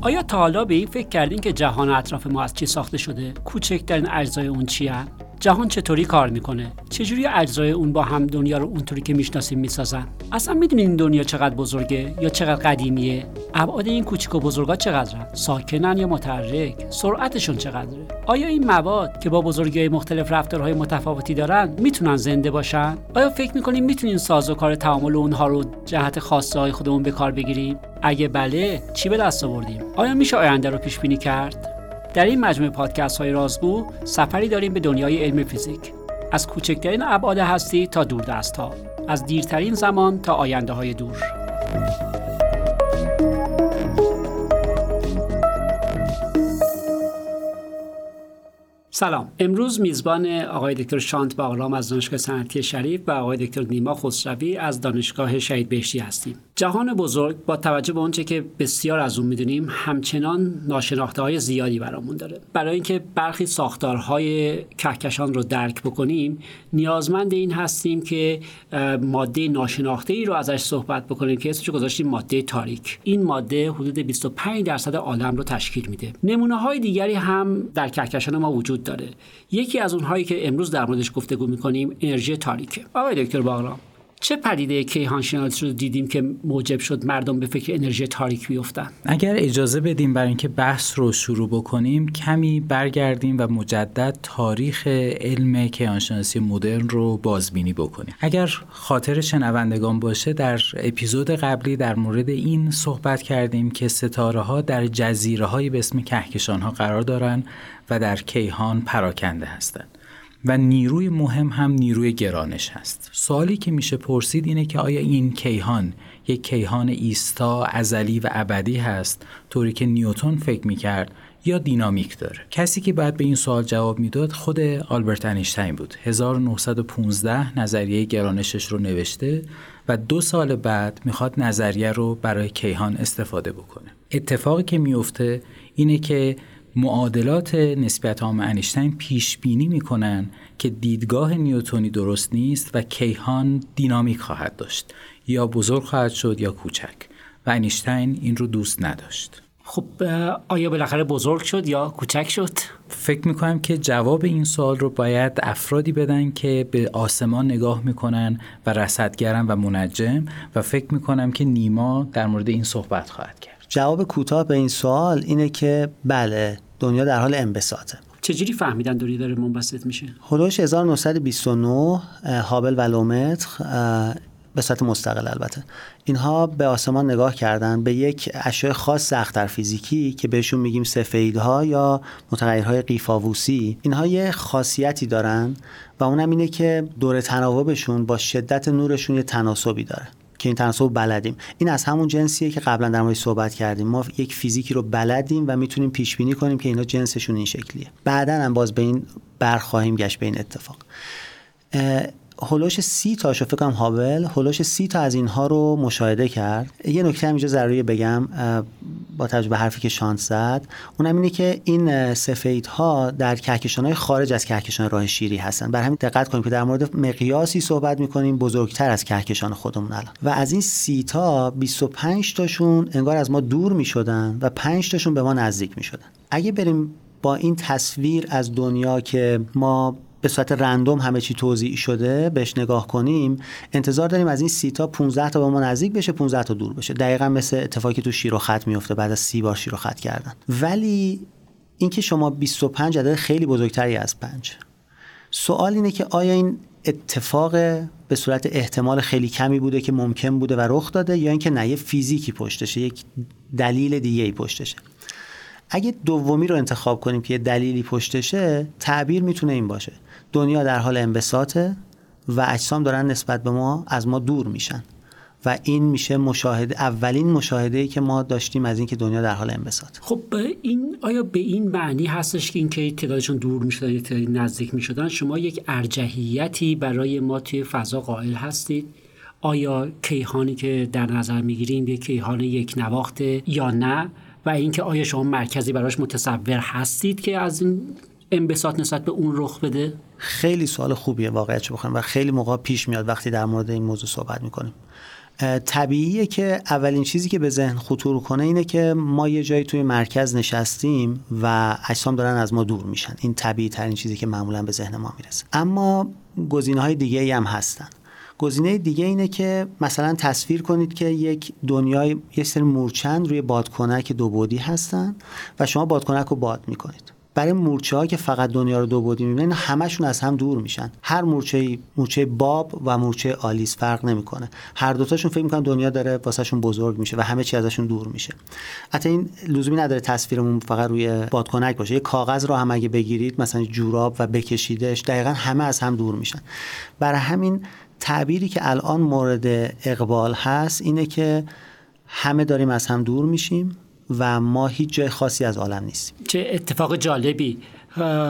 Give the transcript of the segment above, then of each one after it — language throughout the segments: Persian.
آیا تا حالا به این فکر کردین که جهان اطراف ما از چی ساخته شده؟ کوچکترین اجزای اون چیه؟ جهان چطوری کار می‌کنه؟ چجوری اجزای اون با هم دنیا رو اونطوری که می‌شناسیم می‌سازن؟ اصلا می‌دونین این دنیا چقدر بزرگه یا چقدر قدیمیه؟ ابعاد این کوچیک و بزرگا چقدرن؟ ساکنن یا متحرک؟ سرعتشون چقدره؟ آیا این مواد که با بزرگی مختلف رفتارهای متفاوتی دارن می‌تونن زنده باشن؟ آیا فکر می‌کنیم می‌تونیم سازوکار تعامل اونها رو جهت خواسته های خودمون به کار بگیریم؟ اگه بله چی به دست آوردیم؟ آیا میشه آینده رو پیش بینی کرد؟ در این مجموعه پادکست های رازگو سفری داریم به دنیای علم فیزیک. از کوچکترین ابعاد هستی تا دوردست ها از دیرترین زمان تا آینده های دور. سلام. امروز میزبان آقای دکتر شانت باغرام از دانشگاه صنعتی شریف و آقای دکتر نیما خسروی از دانشگاه شهید بهشتی هستیم. جهان بزرگ با توجه به اونچه که بسیار از اون می‌دونیم همچنان ناشناخته های زیادی برامون داره. برای اینکه برخی ساختارهای کهکشان رو درک بکنیم نیازمند این هستیم که ماده ناشناخته ای رو ازش صحبت بکنیم که اسمش گذاشتیم ماده تاریک. این ماده حدود 25 درصد عالم رو تشکیل میده. نمونه های دیگری هم در کهکشان ما وجود داره. یکی از اونهایی که امروز در موردش گفتگو می‌کنیم انرژی تاریکه. آقای دکتر باغرام چه پدیده کیهان شناسی رو دیدیم که موجب شد مردم به فکر انرژی تاریک بیفتن؟ اگر اجازه بدیم برای اینکه بحث رو شروع بکنیم کمی برگردیم و مجدد تاریخ علم کیهانشناسی مدرن رو بازبینی بکنیم. اگر خاطر شنوندگان باشه در اپیزود قبلی در مورد این صحبت کردیم که ستاره ها در جزیره های به اسم کهکشان ها قرار دارن و در کیهان پراکنده هستند و نیروی مهم هم نیروی گرانش هست. سوالی که میشه پرسید اینه که آیا این کیهان یک کیهان ایستا ازلی و ابدی هست؟ طوری که نیوتون فکر می‌کرد یا دینامیک داره؟ کسی که بعد به این سوال جواب می‌داد خود آلبرت انیشتین بود. 1915 نظریه گرانشش رو نوشته و دو سال بعد می‌خواد نظریه رو برای کیهان استفاده بکنه. اتفاقی که میفته اینه که معادلات نسبیت عام انیشتین پیش بینی می‌کنن که دیدگاه نیوتونی درست نیست و کیهان دینامیک خواهد داشت یا بزرگ خواهد شد یا کوچک. و انیشتین این رو دوست نداشت. خب آیا بالاخره بزرگ شد یا کوچک شد؟ فکر می‌کنم که جواب این سوال رو باید افرادی بدن که به آسمان نگاه می‌کنن و رصدگرن و منجم و فکر می‌کنم که نیما در مورد این صحبت خواهد کرد. جواب کوتاه به این سوال اینه که بله دنیا در حال انبساطه. چجوری فهمیدن دوری داره منبسط میشه؟ هلوش 1929 هابل و لومتر به صورت مستقل البته. اینها به آسمان نگاه کردن به یک اشیاء خاص سختتر فیزیکی که بهشون میگیم سفیدها یا متغیرهای قیفاووسی. اینها یه خاصیتی دارن و اونم اینه که دور تناوبشون با شدت نورشون یه تناسبی داره. که این تناسب بلدیم. این از همون جنسیه که قبلا در موردش صحبت کردیم. ما یک فیزیکی رو بلدیم و می‌تونیم پیش بینی کنیم که اینا جنسشون این شکلیه. بعدا هم باز به این برخواهیم گشت به این اتفاق. هلوش سی تا فکر کنم هابل هلوش سی تا از اینها رو مشاهده کرد. یه نکته هم اینجا ضروری بگم با توجه به حرفی که شانس زد اونم اینه که این سفیدها در کهکشان‌های خارج از کهکشان راه شیری هستن. بر همین دقت کنیم که در مورد مقیاسی صحبت می‌کنیم بزرگتر از کهکشان خودمون الان. و از این سی تا 25 تاشون انگار از ما دور می‌شدن و 5 تاشون به ما نزدیک می‌شدن. اگه بریم با این تصویر از دنیا که ما به صورت رندوم همه چی توضیح شده بهش نگاه کنیم انتظار داریم از این سی تا 15 تا به ما نزدیک بشه 15 تا دور بشه. دقیقا مثل اتفاقی تو شیر و خط میفته بعد از سی بار شیر و خط کردن. ولی اینکه شما 25 عدد خیلی بزرگتری از 5 سوال اینه که آیا این اتفاق به صورت احتمال خیلی کمی بوده که ممکن بوده و رخ داده یا اینکه نه یه فیزیکی پشتشه یک دلیل دیگه ای پشتشه. اگه دومی رو انتخاب کنیم که یه دلیلی پشتشه تعبیر می‌تونه این باشه. دنیا در حال انبساطه و اجسام دارن نسبت به ما از ما دور میشن. و این میشه مشاهده اولین مشاهده ای که ما داشتیم از اینکه دنیا در حال انبساط. خب این آیا به این معنی هستش که اینکه تعدادشون دور می‌شدن یا نزدیک می‌شدن؟ شما یک ارجحیتی برای ما توی فضا قائل هستید؟ آیا کیهانی که در نظر می‌گیریم یک کیهان یک نواخته یا نه؟ و اینکه آیا شما مرکزی براش متصور هستید که از این انبساط نسبت به اون رخ بده؟ خیلی سوال خوبیه واقعیت بخوایم و خیلی موقع پیش میاد وقتی در مورد این موضوع صحبت می‌کنیم. طبیعیه که اولین چیزی که به ذهن خطور کنه اینه که ما یه جایی توی مرکز نشستیم و اجسام دارن از ما دور میشن. این طبیعی ترین چیزی که معمولا به ذهن ما می‌رسه. اما گزینه های دیگه هم هستن. گزینه دیگه اینه که مثلا تصویر کنید که یک دنیای یه سری مورچند روی بادکنک دو بودی هستن و شما بادکنک رو باد می‌کنید. برای مورچه ها که فقط دنیا رو دو بودی می‌بینن همشون از هم دور میشن. هر مورچه مورچه باب و مورچه آلیس فرق نمی‌کنه. هر دوتاشون فکر می‌کنن دنیا داره واسهشون بزرگ میشه و همه چی ازشون دور میشه. حتی این لزومی نداره تصویرمون فقط روی بادکنک باشه. یه کاغذ رو هم اگه بگیرید مثلا جوراب و بکشیدش دقیقا همه از هم دور میشن. برای همین تعبیری که الان مورد اقبال هست اینه که همه داریم از هم دور میشیم. و ما هیچ جای خاصی از عالم نیستیم. چه اتفاق جالبی.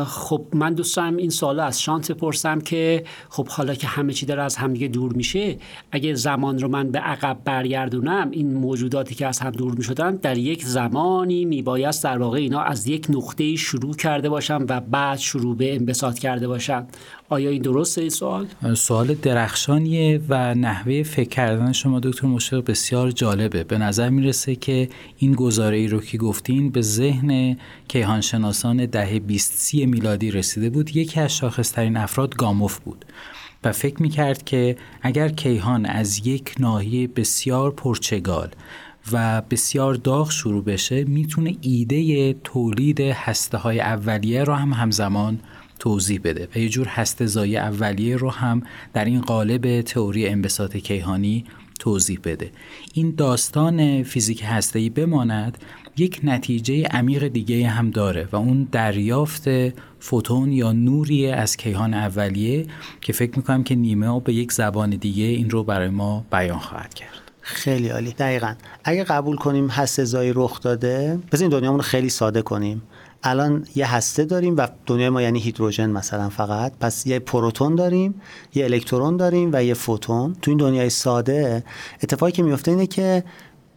خب من دوست دارم این سوال از شانس بپرسم که خب حالا که همه چی داره از همدیگه دور میشه اگه زمان رو من به عقب برگردونم این موجوداتی که از هم دور می‌شدن در یک زمانی میبایست در واقع اینا از یک نقطه شروع کرده باشن و بعد شروع به انبساط کرده باشن. آیا این درسته این سوال؟ سوال درخشانیه و نحوه فکر کردن شما دکتر مشتاق بسیار جالبه به نظر می‌رسه که این گزاره ای رو که گفتین به ذهن کیهانشناسان دهه 20 سی میلادی رسیده بود یکی از شاخصترین افراد گاموف بود و فکر می‌کرد که اگر کیهان از یک ناحیه بسیار پرچگال و بسیار داغ شروع بشه می‌تونه ایده تولید هسته های اولیه رو هم همزمان توضیح بده. و یه جور هسته زای اولیه رو هم در این قالب تئوری انبساط کیهانی توضیح بده. این داستان فیزیک هسته‌ای بماند یک نتیجه عمیق دیگه هم داره و اون دریافت فوتون یا نوری از کیهان اولیه که فکر می‌کنم که نیمه به یک زبان دیگه این رو برای ما بیان خواهد کرد. خیلی عالی. دقیقا. اگه قبول کنیم هسته زایی رخ داده بزنین دنیامون رو خیلی ساده کنیم. الان یه هسته داریم و دنیای ما یعنی هیدروژن مثلا فقط. پس یه پروتون داریم یه الکترون داریم و یه فوتون. تو این دنیای ساده اتفاقی که میفته اینه که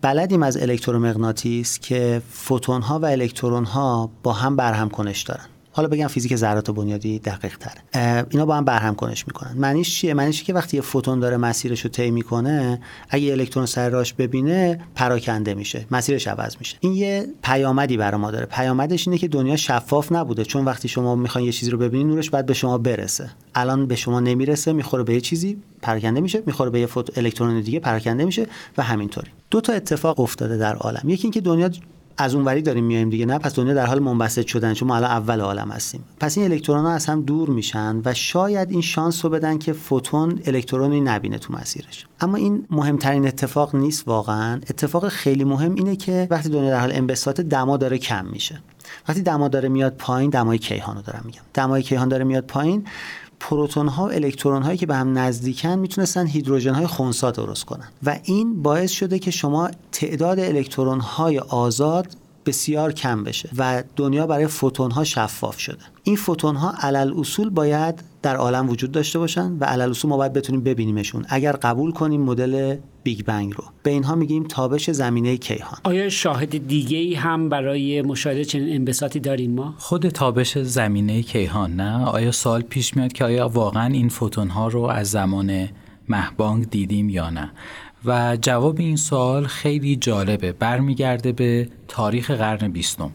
بلدیم از الکترومغناطیس که فوتون ها و الکترون ها با هم برهم کنش دارن. حالا بگم فیزیک ذرات بنیادی دقیق تره اینا با هم برهم کنش می‌کنن. معنیش چیه؟ معنیش که وقتی یه فوتون داره مسیرش رو طی می‌کنه اگه الکترون سر راش ببینه پراکنده میشه مسیرش عوض میشه. این یه پیامدی برای ما داره. پیامدش اینه که دنیا شفاف نبوده. چون وقتی شما می‌خواین یه چیزی رو ببینید نورش باید به شما برسه. الان به شما نمی‌رسه می‌خوره به یه چیزی پراکنده میشه. می‌خوره به یه فوت الکترون دیگه پراکنده میشه و همینطوری. دو تا اتفاق افتاده در عالم. یکی اینکه دنیا از اونوری داریم میایم دیگه. نه پس دنیا در حال منبسط شدن. چون ما الان اول عالم هستیم. پس این الکترون ها از هم دور میشن و شاید این شانس رو بدن که فوتون الکترونی نبینه تو مسیرش. اما این مهمترین اتفاق نیست واقعا. اتفاق خیلی مهم اینه که وقتی دنیا در حال انبساط دما داره کم میشه. وقتی دما داره میاد پایین دمای کیهان رو دارم میگم. دمای کیهان داره میاد پایین پروتون ها و الکترون هایی که به هم نزدیکن می‌تونستن هیدروژن های خونسا درست کنن. و این باعث شده که شما تعداد الکترون های آزاد بسیار کم بشه و دنیا برای فوتون ها شفاف شده. این فوتون ها علی‌الاصول باید در عالم وجود داشته باشن و الان ما باید بتونیم ببینیمشون. اگر قبول کنیم مدل Big Bang رو. به اینها میگیم تابش زمینه کیهان. آیا شاهد دیگه ای هم برای مشاهده چنین انبساطی داریم ما؟ خود تابش زمینه کیهان نه. آیا سال پیش میاد که آیا واقعا این فوتون ها رو از زمان مهبانگ دیدیم یا نه؟ و جواب این سوال خیلی جالبه. برمیگرده به تاریخ قرن بیستم.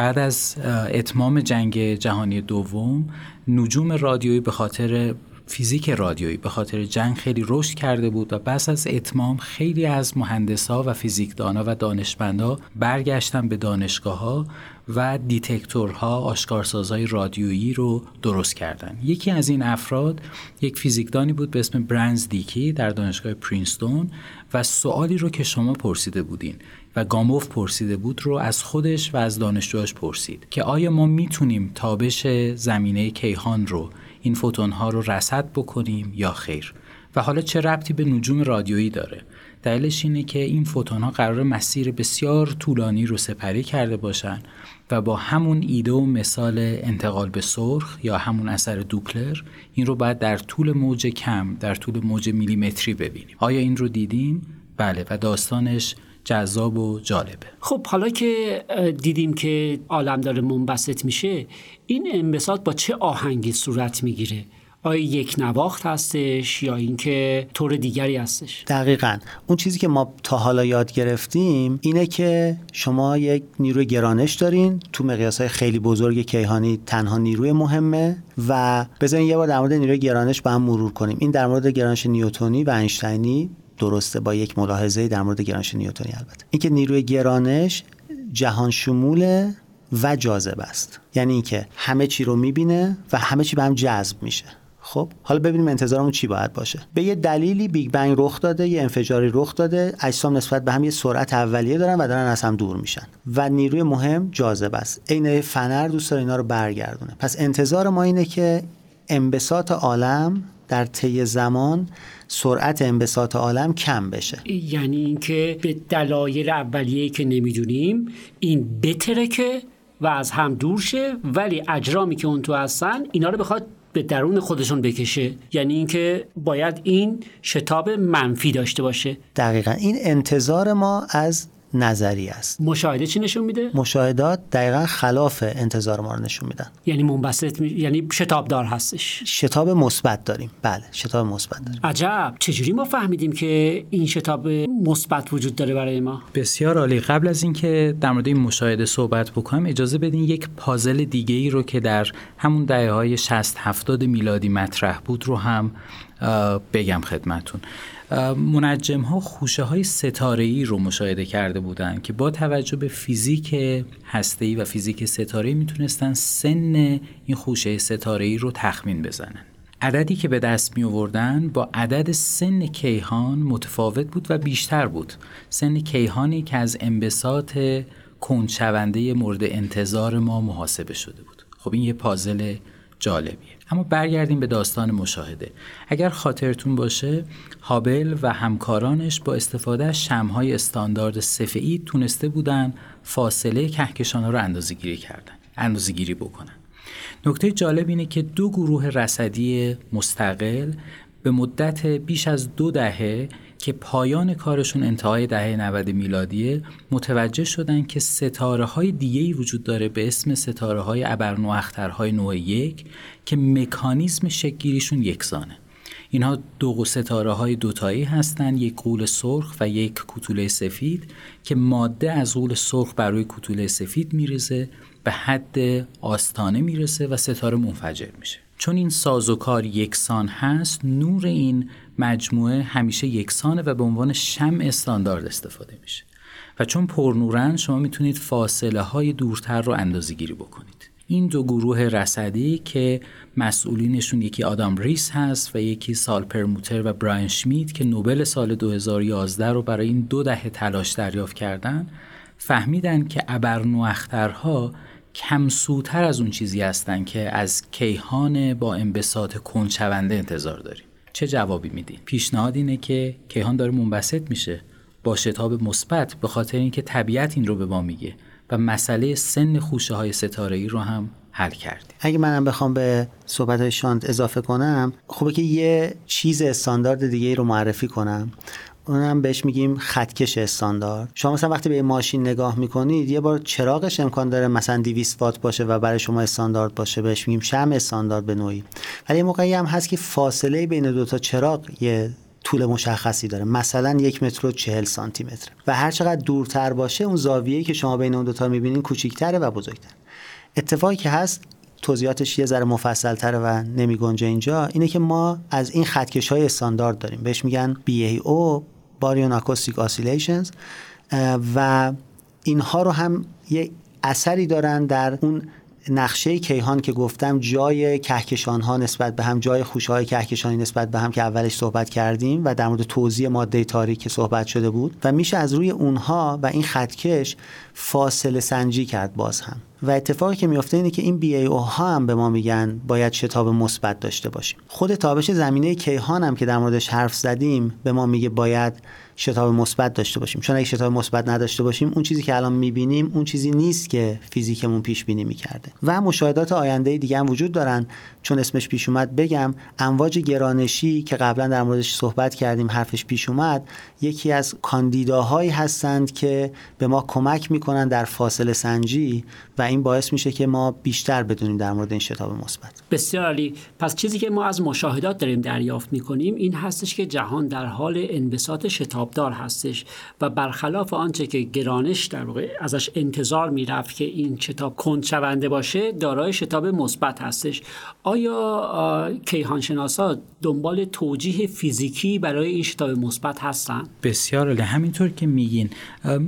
بعد از اتمام جنگ جهانی دوم نجوم رادیویی به خاطر فیزیک رادیویی به خاطر جنگ خیلی رشد کرده بود و پس از اتمام خیلی از مهندسا و فیزیکدانا و دانشمندا برگشتن به دانشگاه ها و دیتکتورها آشکارسازهای رادیویی رو درست کردن. یکی از این افراد یک فیزیکدانی بود به اسم برنز دیکی در دانشگاه پرینستون و سوالی رو که شما پرسیده بودین. و گاموف پرسیده بود رو از خودش و از دانشجوهاش پرسید که آیا ما می‌تونیم تابش زمینه کیهان رو این فوتون ها رو رصد بکنیم یا خیر؟ و حالا چه ربطی به نجوم رادیویی داره؟ دلیلش اینه که این فوتون ها قرار مسیر بسیار طولانی رو سپری کرده باشن و با همون ایده و مثال انتقال به سرخ یا همون اثر دوپلر این رو باید در طول موج کم در طول موج میلیمتری ببینیم. آیا این رو دیدیم؟ بله و داستانش جذاب و جالبه. خب حالا که دیدیم که عالم داره منبسط میشه این انبساط با چه آهنگی صورت می‌گیره؟ آیا یک نواخت هستش یا اینکه طور دیگری هستش؟ دقیقا. اون چیزی که ما تا حالا یاد گرفتیم اینه که شما یک نیروی گرانش دارین تو مقیاس های خیلی بزرگ کیهانی تنها نیروی مهمه و بذارین یه بار در مورد نیروی گرانش با هم مرور کنیم. این در مورد گرانش نیوتونی و اینشتینی درسته با یک ملاحظه در مورد گرانش نیوتونی البته. اینکه نیروی گرانش جهان شموله و جاذب است. یعنی اینکه همه چی رو می‌بینه و همه چی به هم جذب میشه. خب حالا ببینیم انتظارمون چی باید باشه. به یه دلیلی Big Bang رخ داده یه انفجاری رخ داده اجسام نسبت به هم یه سرعت اولیه دارن و دارن از هم دور میشن. و نیروی مهم جاذبه است. عین فنر دوست داره اینا رو برگردونه. پس انتظار ما اینه که انبساط عالم در طی زمان سرعت انبساط عالم کم بشه. یعنی اینکه به دلایل اولیه که نمی‌دونیم این بترکه و از هم دور شه ولی اجرامی که اون تو هستن اینا رو بخواد به درون خودشون بکشه. یعنی اینکه باید این شتاب منفی داشته باشه. دقیقا. این انتظار ما از نظری است. مشاهده چی نشون میده؟ مشاهدات دقیقا خلاف انتظار ما رو نشون میدن. یعنی منبسط می... یعنی شتابدار هستش. شتاب مثبت داریم. بله شتاب مثبت داریم. عجب. چجوری ما فهمیدیم که این شتاب مثبت وجود داره برای ما؟ بسیار عالی. قبل از اینکه در مورد این مشاهده صحبت بکنم اجازه بدین یک پازل دیگه ای رو که در همون دهه های 60 70 میلادی مطرح بود رو هم بگم خدمتون. منجم ها خوشه های ستاره ای رو مشاهده کرده بودند که با توجه به فیزیک هسته ای و فیزیک ستاره می‌تونستن سن این خوشه ستاره ای رو تخمین بزنن. عددی که به دست می آوردن با عدد سن کیهان متفاوت بود و بیشتر بود. سن کیهانی که از انبساط کنچونده مورد انتظار ما محاسبه شده بود. خب این یه پازل جالبیه. اما برگردیم به داستان مشاهده. اگر خاطرتون باشه هابل و همکارانش با استفاده از شمهای استاندارد سفید تونسته بودن فاصله کهکشان رو اندازه گیری کردن اندازه گیری بکنن. نکته جالب اینه که دو گروه رصدی مستقل به مدت بیش از دو دهه که پایان کارشون انتهای دهه 90 میلادیه متوجه شدن که ستاره های دیگه وجود داره به اسم ستاره های ابرنواخترهای نوع یک که مکانیزم شکگیریشون یکسانه. اینها دو ستاره های دوتایی هستند یک قول سرخ و یک کوتوله سفید که ماده از قول سرخ بر روی کوتوله سفید میریزه به حد آستانه می‌رسه و ستاره منفجر میشه. چون این سازوکار یکسان هست نور این مجموعه همیشه یکسانه و به عنوان شم استاندارد استفاده میشه. و چون پرنورن شما می‌تونید فاصله های دورتر رو اندازه گیری بکنید. این دو گروه رصدی که مسئولینشون یکی آدام ریس هست و یکی سال پرموتر و براین شمید که نوبل سال 2011 رو برای این دو دهه تلاش دریافت کردن فهمیدن که ابرنواخترها کم سوتر از اون چیزی هستن که از کیهان با انبساط کنچونده انتظار داریم. چه جوابی میدین پیشنهاد اینه که کیهان داره منبسط میشه. با شتاب مثبت به خاطر اینکه طبیعت این رو به ما میگه و مسئله سن خوشه های ستاره ای رو هم حل کردیم. اگه منم بخوام به صحبت های شانت اضافه کنم خوبه که یه چیز استاندارد دیگه رو معرفی کنم. اونم بهش میگیم خطکش استاندارد. شما مثلا وقتی به یه ماشین نگاه می‌کنید یه بار چراغش امکان داره مثلا 200 وات باشه و برای شما استاندارد باشه. بهش میگیم شم استاندارد به نوعی. ولی موقعی هم هست که فاصله بین دو تا چراغ یه طول مشخصی داره. مثلا یک متر و چهل سانتی متر. و هر چقدر دورتر باشه اون زاویه‌ای که شما بین اون دوتا می‌بینین کوچیکتره و بزرگتر اتفاقی که هست توضیحاتش یه ذره مفصل تره و نمی گنجه اینجا اینه که ما از این خطکش های استاندارد داریم. بهش میگن BAO باريون اکوستیک آسیلیشنز و اینها رو هم یه اثری دارن در اون نقشه کیهان که گفتم جای کهکشان ها نسبت به هم جای خوشه های کهکشانی نسبت به هم که اولش صحبت کردیم و در مورد توضیح ماده تاریک که صحبت شده بود و میشه از روی اونها و این خطکش فاصله سنجی کرد باز هم. و اتفاقی که میفته اینه که این بی ای او ها هم به ما میگن باید شتاب مثبت داشته باشیم. خود تابش زمینه کیهان هم که در موردش حرف زدیم به ما میگه باید شتاب مثبت داشته باشیم. چون اگه شتاب مثبت نداشته باشیم اون چیزی که الان می‌بینیم اون چیزی نیست که فیزیکمون پیش بینی می‌کرده. و مشاهدات آینده دیگه هم وجود دارن. چون اسمش پیش اومد بگم امواج گرانشی که قبلا در موردش صحبت کردیم حرفش پیش اومد یکی از کاندیداهایی هستند که به ما کمک می‌کنن در فاصله سنجی و این باعث میشه که ما بیشتر بدونیم در مورد این شتاب مثبت. بسیار عالی. پس چیزی که ما از مشاهدات داریم دریافت می‌کنیم این هستش که جهان در حال انبساط شتابدار هستش و برخلاف آنچه که گرانش در واقع ازش انتظار می‌رفت که این شتاب کند شونده باشه دارای شتاب مثبت هستش. آیا کیهانشناسا دنبال توجیه فیزیکی برای این شتاب مثبت هستن؟ بسیار عالی. همینطور که میگین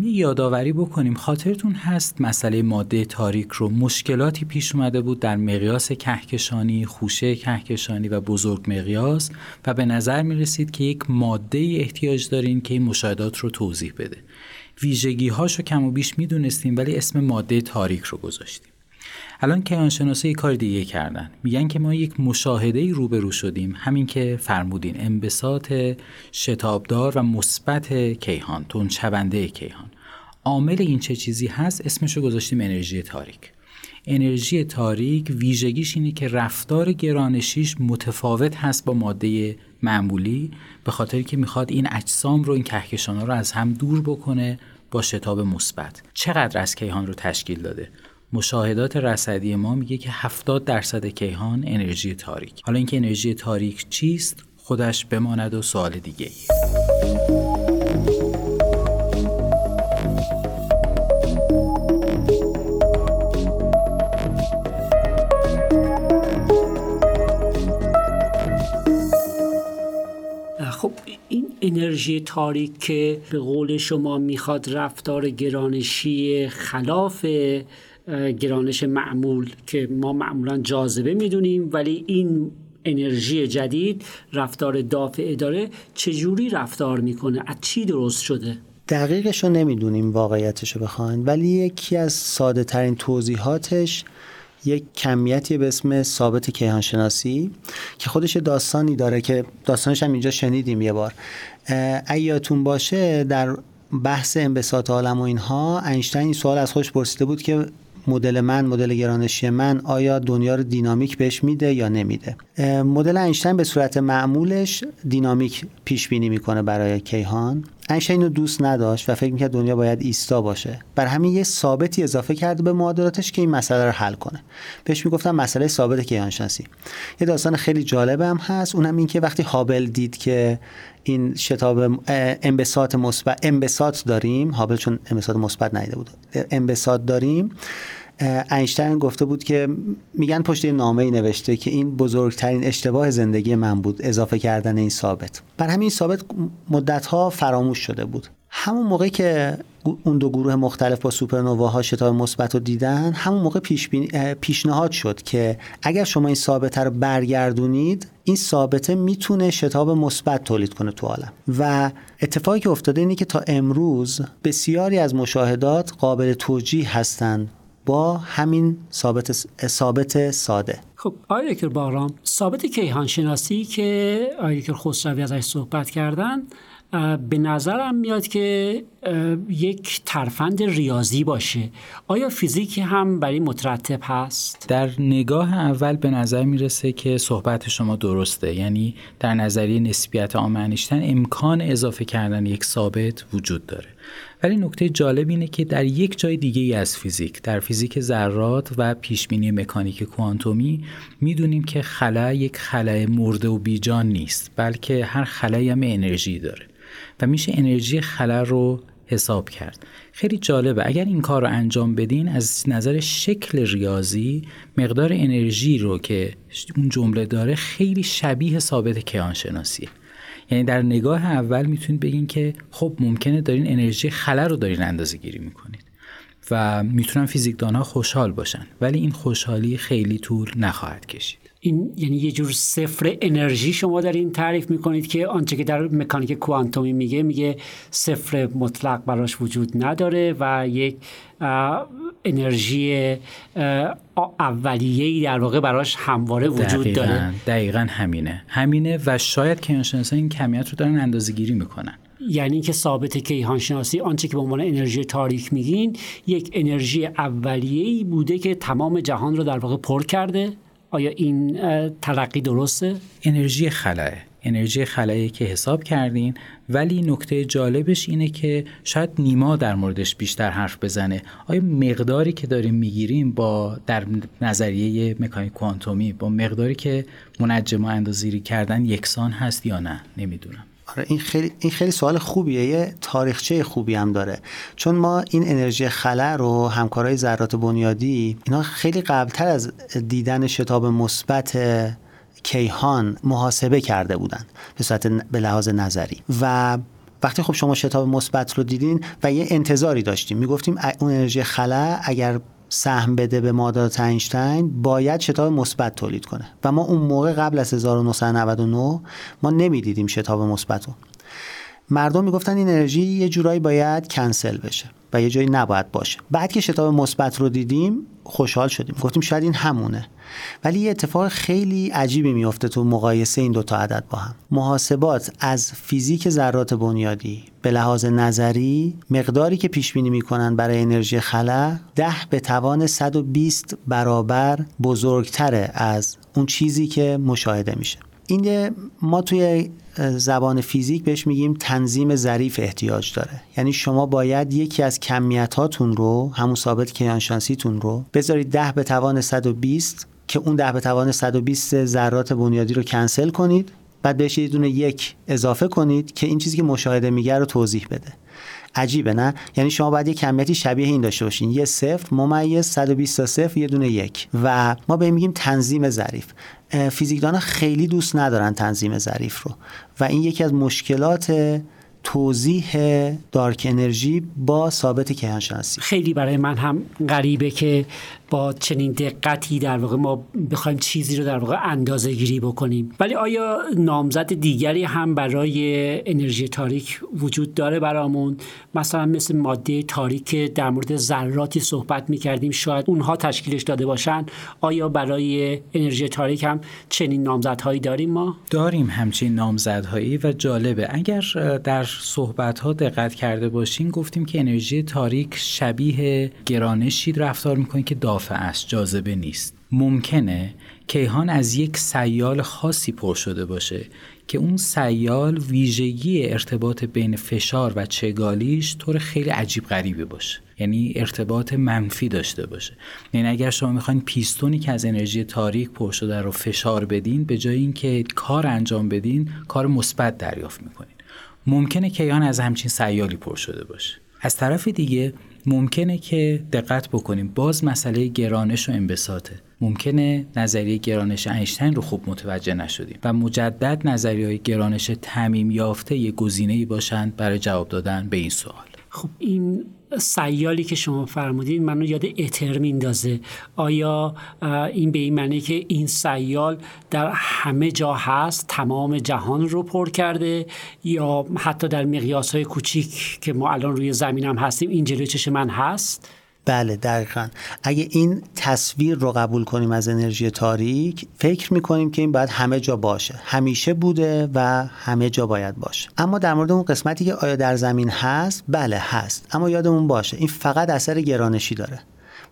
یادآوری بکنیم. خاطرتون هست مسئله ماده تاریک رو. مشکلاتی پیش اومده بود در مقیاس کهکشانی خوشه کهکشانی و بزرگ مقیاس و به نظر می رسید که یک ماده احتیاج دارین که این مشاهدات رو توضیح بده. ویژگی هاشو کم و بیش می‌دونستیم ولی اسم ماده تاریک رو گذاشتیم. الان کیهانشناسا یک کار دیگه کردن. میگن که ما یک مشاهده روبرو شدیم. همین که فرمودین انبساط شتابدار و مثبت کیهان تون چونده کیهان. عامل این چه چیزی هست؟ اسمشو گذاشتیم انرژی تاریک. انرژی تاریک ویژگیش اینه که رفتار گرانشیش متفاوت هست با ماده معمولی به خاطر که می‌خواد این اجسام رو این کهکشان رو از هم دور بکنه با شتاب مثبت. چقدر از کیهان رو تشکیل داده؟ مشاهدات رصدی ما میگه که 70 درصد کیهان انرژی تاریک. حالا اینکه انرژی تاریک چیست؟ خودش بماند و سوال دیگه ای. انرژی تاریک که به قول شما می‌خواد رفتار گرانشی خلاف گرانش معمول که ما معمولا جاذبه می‌دونیم ولی این انرژی جدید رفتار دافعه داره چجوری رفتار می‌کنه؟ از چی درست شده؟ دقیقش رو نمی‌دونیم واقعیتش رو بخواین ولی یکی از ساده ترین توضیحاتش یک کمیتی به اسم ثابت کیهانشناسی که خودش داستانی داره که داستانش هم اینجا شنیدیم یه بار. ایاتون باشه در بحث انبساط عالم و اینها اینشتین این سوال از خوش پرسیده بود که مدل من مدل گرانشی من آیا دنیا رو دینامیک بهش میده یا نمیده؟ مدل اینشتین به صورت معمولش دینامیک پیش بینی می‌کنه برای کیهان. اینشتین رو دوست نداشت و فکر می‌کرد دنیا باید ایستا باشه. بر همین یه ثابتی اضافه کرده به معادلاتش که این مسئله رو حل کنه. بهش می‌گفتن مسئله ثابت کیهانشناسی. یه داستان خیلی جالب هم هست. اونم این که وقتی هابل دید که این شتاب انبساط مثبت انبساط داریم. هابل چون انبساط مثبت نیده بود. انبساط داریم. اینشتین گفته بود که میگن پشت نامه ای نوشته که این بزرگترین اشتباه زندگی من بود اضافه کردن این ثابت. بر همین ثابت مدت ها فراموش شده بود. همون موقعی که اون دو گروه مختلف با سوپرنواها شتاب مثبت رو دیدن همون موقع پیش پیشنهاد شد که اگر شما این ثابته رو برگردونید این ثابته می‌تونه شتاب مثبت تولید کنه تو عالم. و اتفاقی که افتاده اینه که تا امروز بسیاری از مشاهدات قابل توجیه هستند با همین ثابت ثابت ساده. خب آقای دکتر بارام ثابت کیهان شناسی که آقای دکتر خسروی ازش صحبت کردن به نظرم میاد که یک ترفند ریاضی باشه. آیا فیزیک هم برای مترتب هست؟ در نگاه اول به نظر می‌رسه که صحبت شما درسته. یعنی در نظریه نسبیت آمنشتن امکان اضافه کردن یک ثابت وجود داره. ولی نکته جالب اینه که در یک جای دیگه ای از فیزیک در فیزیک ذرات و پیشبینی مکانیک کوانتومی می‌دونیم که خلا یک خلای مرده و بیجان نیست بلکه هر خلایی هم انرژی داره. و میشه انرژی خلا رو حساب کرد. خیلی جالبه. اگر این کار رو انجام بدین از نظر شکل ریاضی مقدار انرژی رو که اون جمله داره خیلی شبیه ثابت کیهان شناسیه یعنی در نگاه اول می‌تونید بگین که خب ممکنه دارین انرژی خلا رو دارین اندازه گیری می‌کنید و می‌تونن فیزیکدان ها خوشحال باشن ولی این خوشحالی خیلی طول نخواهد کشید. این یعنی یه جور صفر انرژی شما در این تعریف می‌کنید که آنچه که در مکانیک کوانتومی میگه میگه صفر مطلق براش وجود نداره و یک انرژی اولیه‌ای در واقع براش همواره وجود دقیقا، داره. دقیقا همینه. همینه و شاید که این کمیت رو دارن اندازه گیری می‌کنن. یعنی که ثابت کیهان شناسی آنچه که به عنوان انرژی تاریک میگین یک انرژی اولیه‌ای بوده که تمام جهان رو در واقع پر کرده. آیا این تلقی درسته؟ انرژی خلاه انرژی خلایی که حساب کردین ولی نکته جالبش اینه که شاید نیما در موردش بیشتر حرف بزنه. آیا مقداری که داریم می‌گیریم با در نظریه مکانیک کوانتومی با مقداری که منجم اندازیری کردن یکسان هست یا نه؟ نمی‌دونم. آره این خیلی این خیلی سوال خوبیه. یه تاریخچه خوبی هم داره. چون ما این انرژی خلا رو همکارای ذرات بنیادی اینا خیلی قبلتر از دیدن شتاب مثبت کیهان محاسبه کرده بودند به صورت به لحاظ نظری. و وقتی خب شما شتاب مثبت رو دیدین و یه انتظاری داشتیم می‌گفتیم اون انرژی خلا اگر سهم بده به مادات اینشتین باید شتاب مثبت تولید کنه. و ما اون موقع قبل از 1999 ما نمی‌دیدیم شتاب مثبت رو. مردم می‌گفتن این انرژی یه جورایی باید کنسل بشه و یه جایی نباید باشه. بعد که شتاب مثبت رو دیدیم خوشحال شدیم. گفتیم شاید این همونه. ولی یه اتفاق خیلی عجیبی میفته تو مقایسه این دوتا عدد با هم. محاسبات از فیزیک ذرات بنیادی به لحاظ نظری مقداری که پیش بینی می‌کنن برای انرژی خلا ده به توان 120 برابر بزرگتره از اون چیزی که مشاهده میشه. این ما توی زبان فیزیک بهش میگیم تنظیم ظریف احتیاج داره. یعنی شما باید یکی از کمیت هاتون رو همون ثابت کیانشانسیتون رو بذارید ده به توان 120 که اون ده به توان 120 ذرات بنیادی رو کنسل کنید بعد بهش یه دونه یک اضافه کنید که این چیزی که مشاهده میگه رو توضیح بده. عجیبه نه؟ یعنی شما باید یه کمیتی شبیه این داشته باشین. یه صفر ممیز 120 تا صفر یه دونه یک. و ما به میگیم تنظیم ظریف. فیزیکدانا خیلی دوست ندارن تنظیم ظریف رو. و این یکی از مشکلات توضیح دارک انرژی با ثابت کیهانشناسی خیلی برای من هم غریبه که با چنین دقتی در واقع ما بخوایم چیزی رو در واقع اندازه گیری بکنیم. ولی آیا نامزد دیگری هم برای انرژی تاریک وجود داره برامون؟ مثلا مثل ماده تاریک در مورد ذراتی صحبت می‌کردیم شاید اونها تشکیلش داده باشن. آیا برای انرژی تاریک هم چنین نامزدهایی داریم ما؟ داریم همچین نامزدهایی و جالبه. اگر در صحبت ها دقت کرده باشین گفتیم که انرژی تاریک شبیه گرانشی رفتار می‌کنه که دافع است جاذبه نیست. ممکنه کیهان از یک سیال خاصی پر شده باشه که اون سیال ویژگی ارتباط بین فشار و چگالیش طور خیلی عجیب غریبی باشه. یعنی ارتباط منفی داشته باشه. یعنی اگر شما می‌خواین پیستونی که از انرژی تاریک پر شده رو فشار بدین به جای اینکه کار انجام بدین کار مثبت دریافت می‌کنین. ممکنه کیهان از همچین سیالی پر شده باشه. از طرف دیگه ممکنه که دقت بکنیم. باز مسئله گرانش و انبساطه. ممکنه نظریه گرانش اینشتین رو خوب متوجه نشدیم و مجدد نظریه گرانش تعمیم یافته یه گزینه باشند برای جواب دادن به این سوال. خب این سیالی که شما فرمودین منو یاد اتر میندازه. آیا این به این معنی که این سیال در همه جا هست تمام جهان رو پر کرده؟ یا حتی در مقیاس های کوچیک که ما الان روی زمین هم هستیم این جلوی چش من هست؟ بله دقیقا. اگه این تصویر رو قبول کنیم از انرژی تاریک فکر می‌کنیم که این باید همه جا باشه. همیشه بوده و همه جا باید باشه. اما در مورد اون قسمتی که آیا در زمین هست؟ بله هست. اما یادمون باشه این فقط اثر گرانشی داره.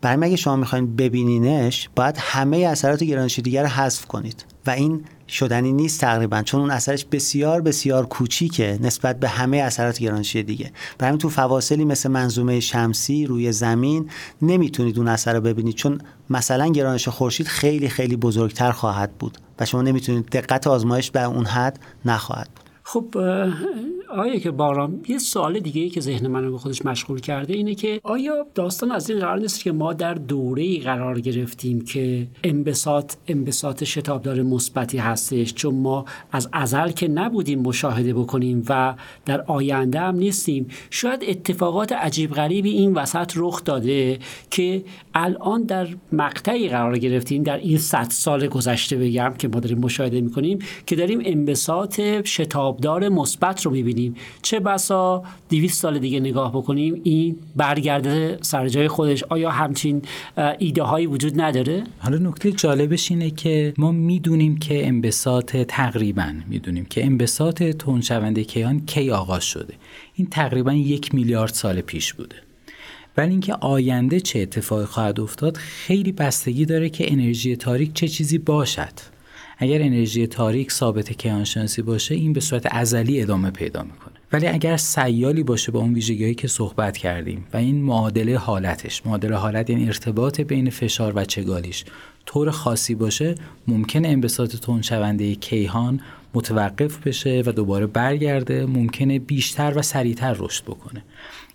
برای اگه شما می‌خواین ببینینش باید همه اثرات گرانشی دیگر رو حذف کنید. و این شدنی نیست تقریبا چون اون اثرش بسیار بسیار کوچیکه نسبت به همه اثرات گرانشی دیگه. برای تو فواصلی مثل منظومه شمسی روی زمین نمی‌تونید اون اثر رو ببینید چون مثلا گرانش خورشید خیلی خیلی بزرگتر خواهد بود و شما نمی‌تونید دقت آزمایش به اون حد نخواهد خب آیا که بارام یه سوال دیگه ای که ذهن منو به خودش مشغول کرده اینه که آیا داستان از این قرار نیست که ما در دوره ای قرار گرفتیم که انبساط انبساط شتابدار مثبتی هستش چون ما از ازل که نبودیم مشاهده بکنیم و در آینده هم نیستیم؟ شاید اتفاقات عجیب غریبی این وسط رخ داده که الان در مقطعی قرار گرفتیم در این صد سال گذشته بگم که ما داریم مشاهده می‌کنیم که داریم انبساط شتابدار مثبت رو می‌بینیم. چه بسا 200 سال دیگه نگاه بکنیم این برگرده سر جای خودش. آیا همچین ایده هایی وجود نداره؟ حالا نکته جالبش اینه که ما می‌دونیم که انبساط تقریبا می‌دونیم که انبساط تونشونده کیهان کی آغاز شده. این تقریبا یک میلیارد سال پیش بوده. ولی اینکه آینده چه اتفاقی خواهد افتاد خیلی بستگی داره که انرژی تاریک چه چیزی باشد. اگر انرژی تاریک ثابت کیهانشناسی باشه این به صورت ازلی ادامه پیدا می‌کنه. ولی اگر سیالی باشه با اون ویژگیهایی که صحبت کردیم و این معادله حالتش معادله حالت یعنی ارتباط بین فشار و چگالیش طور خاصی باشه ممکن انبساط تون شونده کیهان متوقف بشه و دوباره برگرده ممکنه بیشتر و سریعتر رشد بکنه.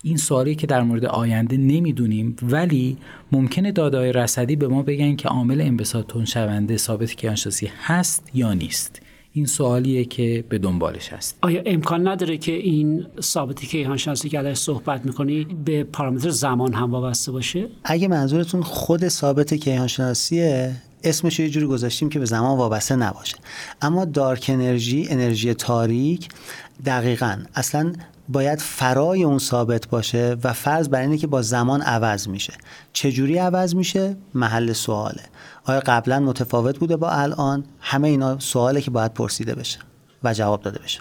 این سوالی که در مورد آینده نمی‌دونیم ولی ممکنه دادای رصدی به ما بگن که عامل انبساط تون شونده ثابت کیهانشناسی هست یا نیست. این سوالیه که به دنبالش هست. آیا امکان نداره که این ثابت کیهانشناسی که ازش صحبت می‌کنی به پارامتر زمان هم وابسته باشه؟ اگه منظورتون خود ثابت کیهانشناسیه اسمش یه جوری گذاشتیم که به زمان وابسته نباشه. اما دارک انرژی انرژی تاریک دقیقا. اصلا باید فرای اون ثابت باشه و فرض بر اینه که با زمان عوض میشه. چجوری عوض میشه؟ محل سواله. آیا قبلا متفاوت بوده با الان؟ همه اینا سواله که باید پرسیده بشه. و جواب داده بشه.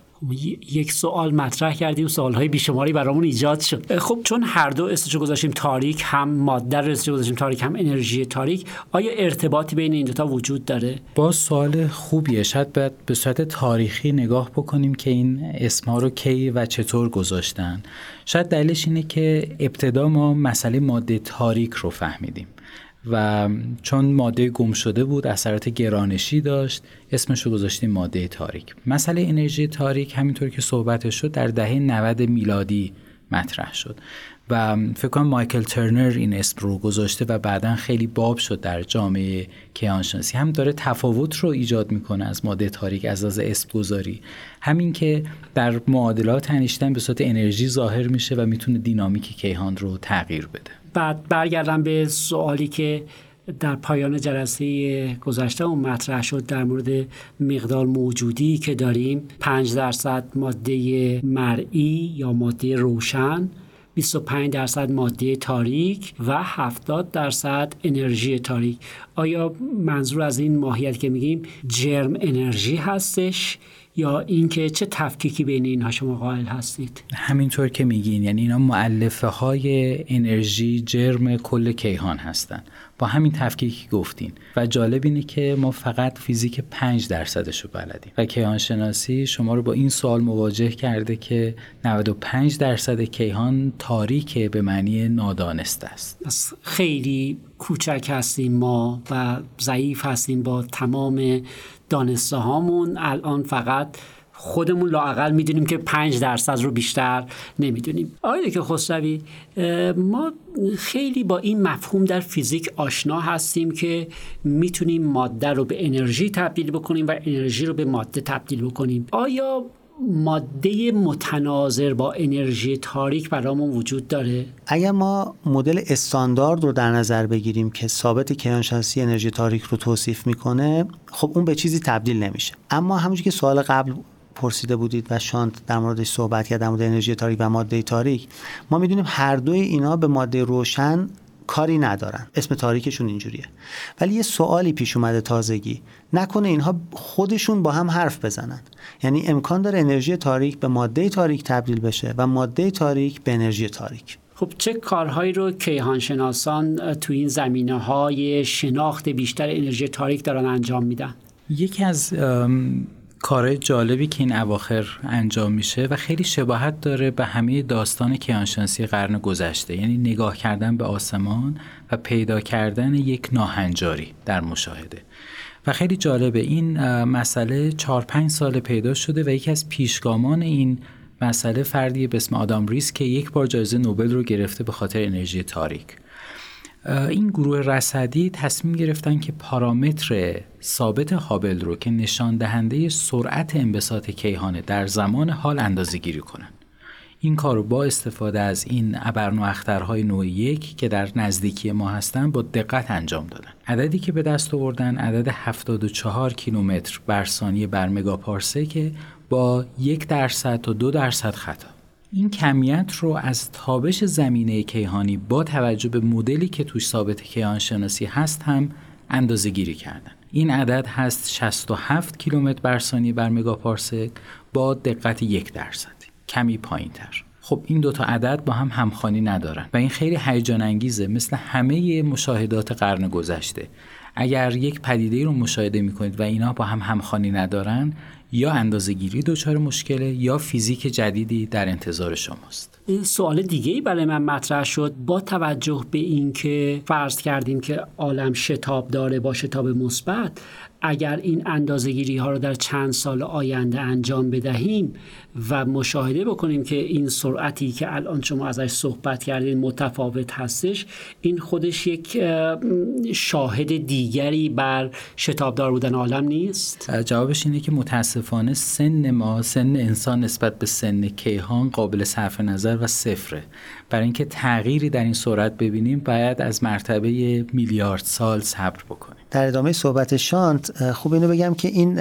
یک سوال مطرح کردیم. سوالهای بیشماری برامون ایجاد شد. خب چون هر دو استشو گذاشتیم تاریک هم ماده رو استشو گذاشتیم تاریک هم انرژی تاریک آیا ارتباطی بین این دوتا وجود داره؟ با سوال خوبیه. شاید باید به صورت تاریخی نگاه بکنیم که این اسمها رو کی و چطور گذاشتن. شاید دلیلش اینه که ابتدا ما مسئله ماده تاریک رو فهمیدیم. و چون ماده گم شده بود اثرات گرانشی داشت. اسمش رو گذاشتیم ماده تاریک. مسئله انرژی تاریک همینطور که صحبتش شد در دهه 90 میلادی مطرح شد. و فکر کنم مایکل ترنر این اسم رو گذاشته و بعدا خیلی باب شد در جامعه کیهانشناسی هم داره تفاوت رو ایجاد می‌کنه از ماده تاریک از از اسم گذاری همین که در معادلات انیشتن به صورت انرژی ظاهر میشه و می‌تونه دینامیک کیهان رو تغییر بده. بعد برگردم به سوالی که در پایان جلسه گذشته اون مطرح شد در مورد مقدار موجودی که داریم. 5 درصد ماده مرئی یا ماده روشن 25 درصد ماده تاریک و 70 درصد انرژی تاریک. آیا منظور از این ماهیت که میگیم جرم انرژی هستش یا اینکه چه تفکیکی بین اینها شما قائل هستید؟ همینطور که میگین یعنی اینا معلفه های انرژی جرم کل کیهان هستن. با همین تفکیکی گفتین. و جالب اینه که ما فقط فیزیک 5 درصدش رو بلدیم. و کیهان شناسی شما رو با این سوال مواجه کرده که 95 درصد کیهان تاریک به معنی نادانسته است. پس خیلی کوچک هستیم ما و ضعیف هستیم با تمام دانسته هامون الان فقط خودمون لاقل می‌دونیم که پنج درصد رو بیشتر نمی‌دونیم. آقای که خسروی ما خیلی با این مفهوم در فیزیک آشنا هستیم که می‌تونیم ماده رو به انرژی تبدیل بکنیم و انرژی رو به ماده تبدیل بکنیم. آیا ماده متناظر با انرژی تاریک برامون وجود داره؟ اگر ما مدل استاندارد رو در نظر بگیریم که ثابت کیهانشناسی انرژی تاریک رو توصیف می‌کنه خب اون به چیزی تبدیل نمیشه. اما همونجوری که سوال قبل پرسیده بودید و شانت در موردش صحبت کرد در مورد انرژی تاریک و ماده تاریک ما می‌دونیم هر دوی اینا به ماده روشن کاری ندارن. اسم تاریکشون اینجوریه. ولی یه سوالی پیش اومده تازگی. نکنه اینها خودشون با هم حرف بزنن. یعنی امکان داره انرژی تاریک به ماده تاریک تبدیل بشه و ماده تاریک به انرژی تاریک. خب چه کارهایی رو کیهانشناسان تو این زمینه های شناخت بیشتر انرژی تاریک دارن انجام میدن؟ یکی از کارهای جالبی که این اواخر انجام میشه و خیلی شباهت داره به همه داستان کیانشناسی قرن گذشته. یعنی نگاه کردن به آسمان و پیدا کردن یک ناهنجاری در مشاهده. و خیلی جالبه این مسئله 4 5 سال پیدا شده و یکی از پیشگامان این مسئله فردی به اسم آدام ریس که یک بار جایزه نوبل رو گرفته به خاطر انرژی تاریک. این گروه رصدی تصمیم گرفتن که پارامتر ثابت هابل رو که نشان دهنده سرعت انبساط کیهانه در زمان حال اندازه گیری کنن. این کار با استفاده از این ابرنواخترهای نوع یک که در نزدیکی ما هستن با دقت انجام دادن. عددی که به دست آوردن عدد 74 کیلومتر بر ثانیه بر مگاپارسه که با یک درصد تا دو درصد خطا. این کمیت رو از تابش زمینه کیهانی با توجه به مدلی که توش ثابت کیهان شناسی هست هم اندازه گیری کردن. این عدد هست 67 کیلومتر بر ثانیه بر مگاپارسک با دقت یک درصد کمی پایین تر خب این دوتا عدد با هم همخوانی ندارن و این خیلی هیجان انگیزه مثل همه مشاهدات قرن گذشته. اگر یک پدیده رو مشاهده می‌کنید و اینا با هم همخوانی ندارن یا اندازه گیری دچار مشکله یا فیزیک جدیدی در انتظار شماست؟ این سوال دیگه ای برای من مطرح شد با توجه به اینکه فرض کردیم که عالم شتاب داره با شتاب مثبت اگر این اندازهگیری ها رو در چند سال آینده انجام بدهیم و مشاهده بکنیم که این سرعتی که الان شما ازش صحبت کردین متفاوت هستش این خودش یک شاهد دیگری بر شتابدار بودن عالم نیست؟ جوابش اینه که متاسفانه سن ما سن انسان نسبت به سن کیهان قابل صرف نظر و صفره. برای اینکه تغییری در این سرعت ببینیم باید از مرتبه میلیارد سال صبر بکنیم. در ادامه صحبت شانت خوب اینو بگم که این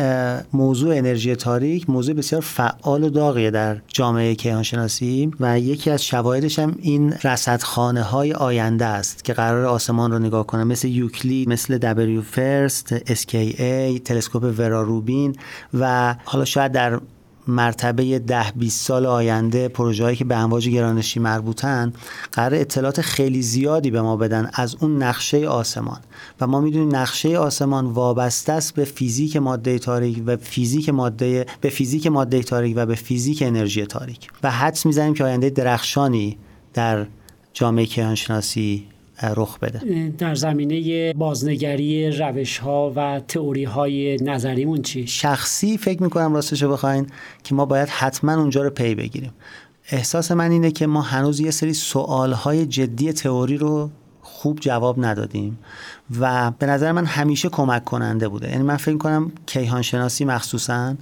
موضوع انرژی تاریک موضوع بسیار فعال و داغیه در جامعه کیهانشناسی و یکی از شواهدش هم این رصدخانه های آینده است که قرار آسمان رو نگاه کنه مثل یوکلی مثل دبلیو فرست SKA تلسکوپ وراروبین و حالا شاید در مرتبه ده 20 سال آینده پروژه‌ای که به امواج گرانشی مربوطن قرار اطلاعات خیلی زیادی به ما بدن از اون نقشه آسمان. و ما می‌دونیم نقشه آسمان وابسته است به فیزیک ماده تاریک و فیزیک ماده به فیزیک ماده تاریک و به فیزیک انرژی تاریک. و حدس می‌زنیم که آینده درخشانی در جامعه کیهانشناسی رخ بده. در زمینه بازنگری روش ها و تئوری های نظریمون چی؟ شخصی فکر می‌کنم راستش بخواین که ما باید حتما اونجا رو پی بگیریم. احساس من اینه که ما هنوز یه سری سوال های جدی تئوری رو خوب جواب ندادیم و به نظر من همیشه کمک کننده بوده. یعنی من فکر کنم کیهان شناسی مخصوصا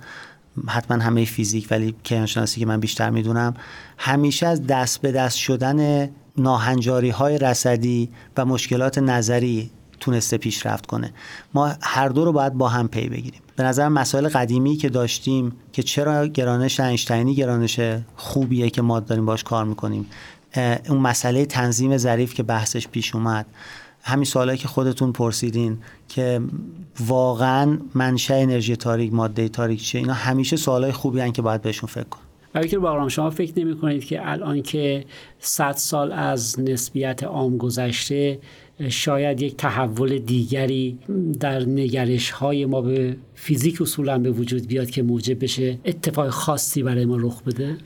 حتما همه فیزیک ولی کیهان شناسی که من بیشتر می‌دونم همیشه از دست به دست شدن ناهنجاری های رسدی و مشکلات نظری تونسته پیشرفت کنه. ما هر دو رو باید با هم پی بگیریم. به نظر مسائل قدیمی که داشتیم که چرا گرانش اینشتینی گرانش خوبیه که ما داریم باش کار می‌کنیم اون مسئله تنظیم ظریف که بحثش پیش اومد. همین سوالایی که خودتون پرسیدین که واقعا منشأ انرژی تاریک ماده تاریک چیه؟ اینا همیشه سوالای خوبی هن که باید بهشون فکر که بارام شما فکر نمی کنید که الان که 100 سال از نسبیت عام گذشته شاید یک تحول دیگری در نگرش های ما به فیزیک اصولا به وجود بیاد که موجب بشه اتفاق خاصی برای ما رخ بده؟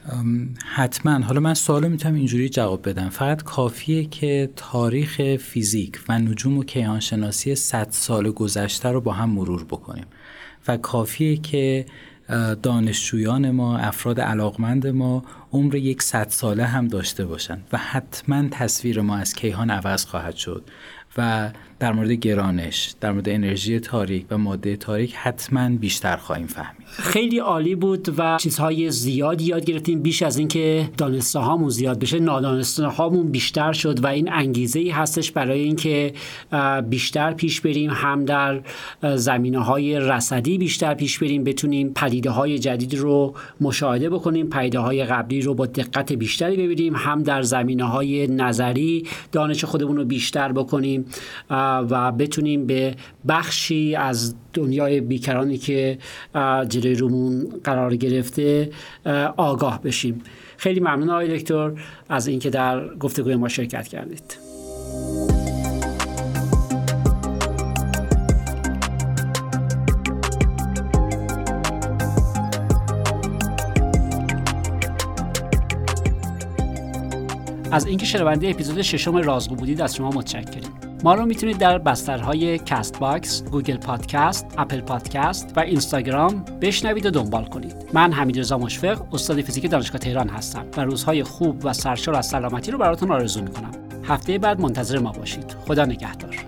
حتما. حالا من سوالو می‌تونم اینجوری جواب بدم. فقط کافیه که تاریخ فیزیک و نجوم و کیهانشناسی 100 سال گذشته رو با هم مرور بکنیم. و کافیه که دانشجویان ما افراد علاقمند ما عمر یک صد ساله هم داشته باشند و حتما تصویر ما از کیهان عوض خواهد شد و در مورد گرانش در مورد انرژی تاریک و ماده تاریک حتما بیشتر خواهیم فهمید. خیلی عالی بود و چیزهای زیادی یاد گرفتیم. بیش از اینکه دانسته هامون زیاد بشه نادانسته هامون بیشتر شد و این انگیزه ای هستش برای اینکه بیشتر پیش بریم هم در زمینه های رصدی بیشتر پیش بریم بتونیم پدیده های جدید رو مشاهده بکنیم پدیده های قبلی رو با دقت بیشتری ببینیم هم در زمینه های نظری دانش خودمون رو بیشتر بکنیم و بتونیم به بخشی از دنیای بیکرانی که جلوی رومون قرار گرفته آگاه بشیم. خیلی ممنون آقای دکتر از اینکه در گفتگوی ما شرکت کردید. از اینکه شنونده اپیزود ششم رازگو بودید از شما متشکریم ما رو می‌تونید در بسترهای Castbox، Google Podcast، Apple Podcast و اینستاگرام بشنوید و دنبال کنید. من حمیدرضا مشفق، استاد فیزیک دانشگاه تهران هستم و روزهای خوب و سرشار از سلامتی رو براتون آرزو می‌کنم. هفته بعد منتظر ما باشید. خدا نگهدار.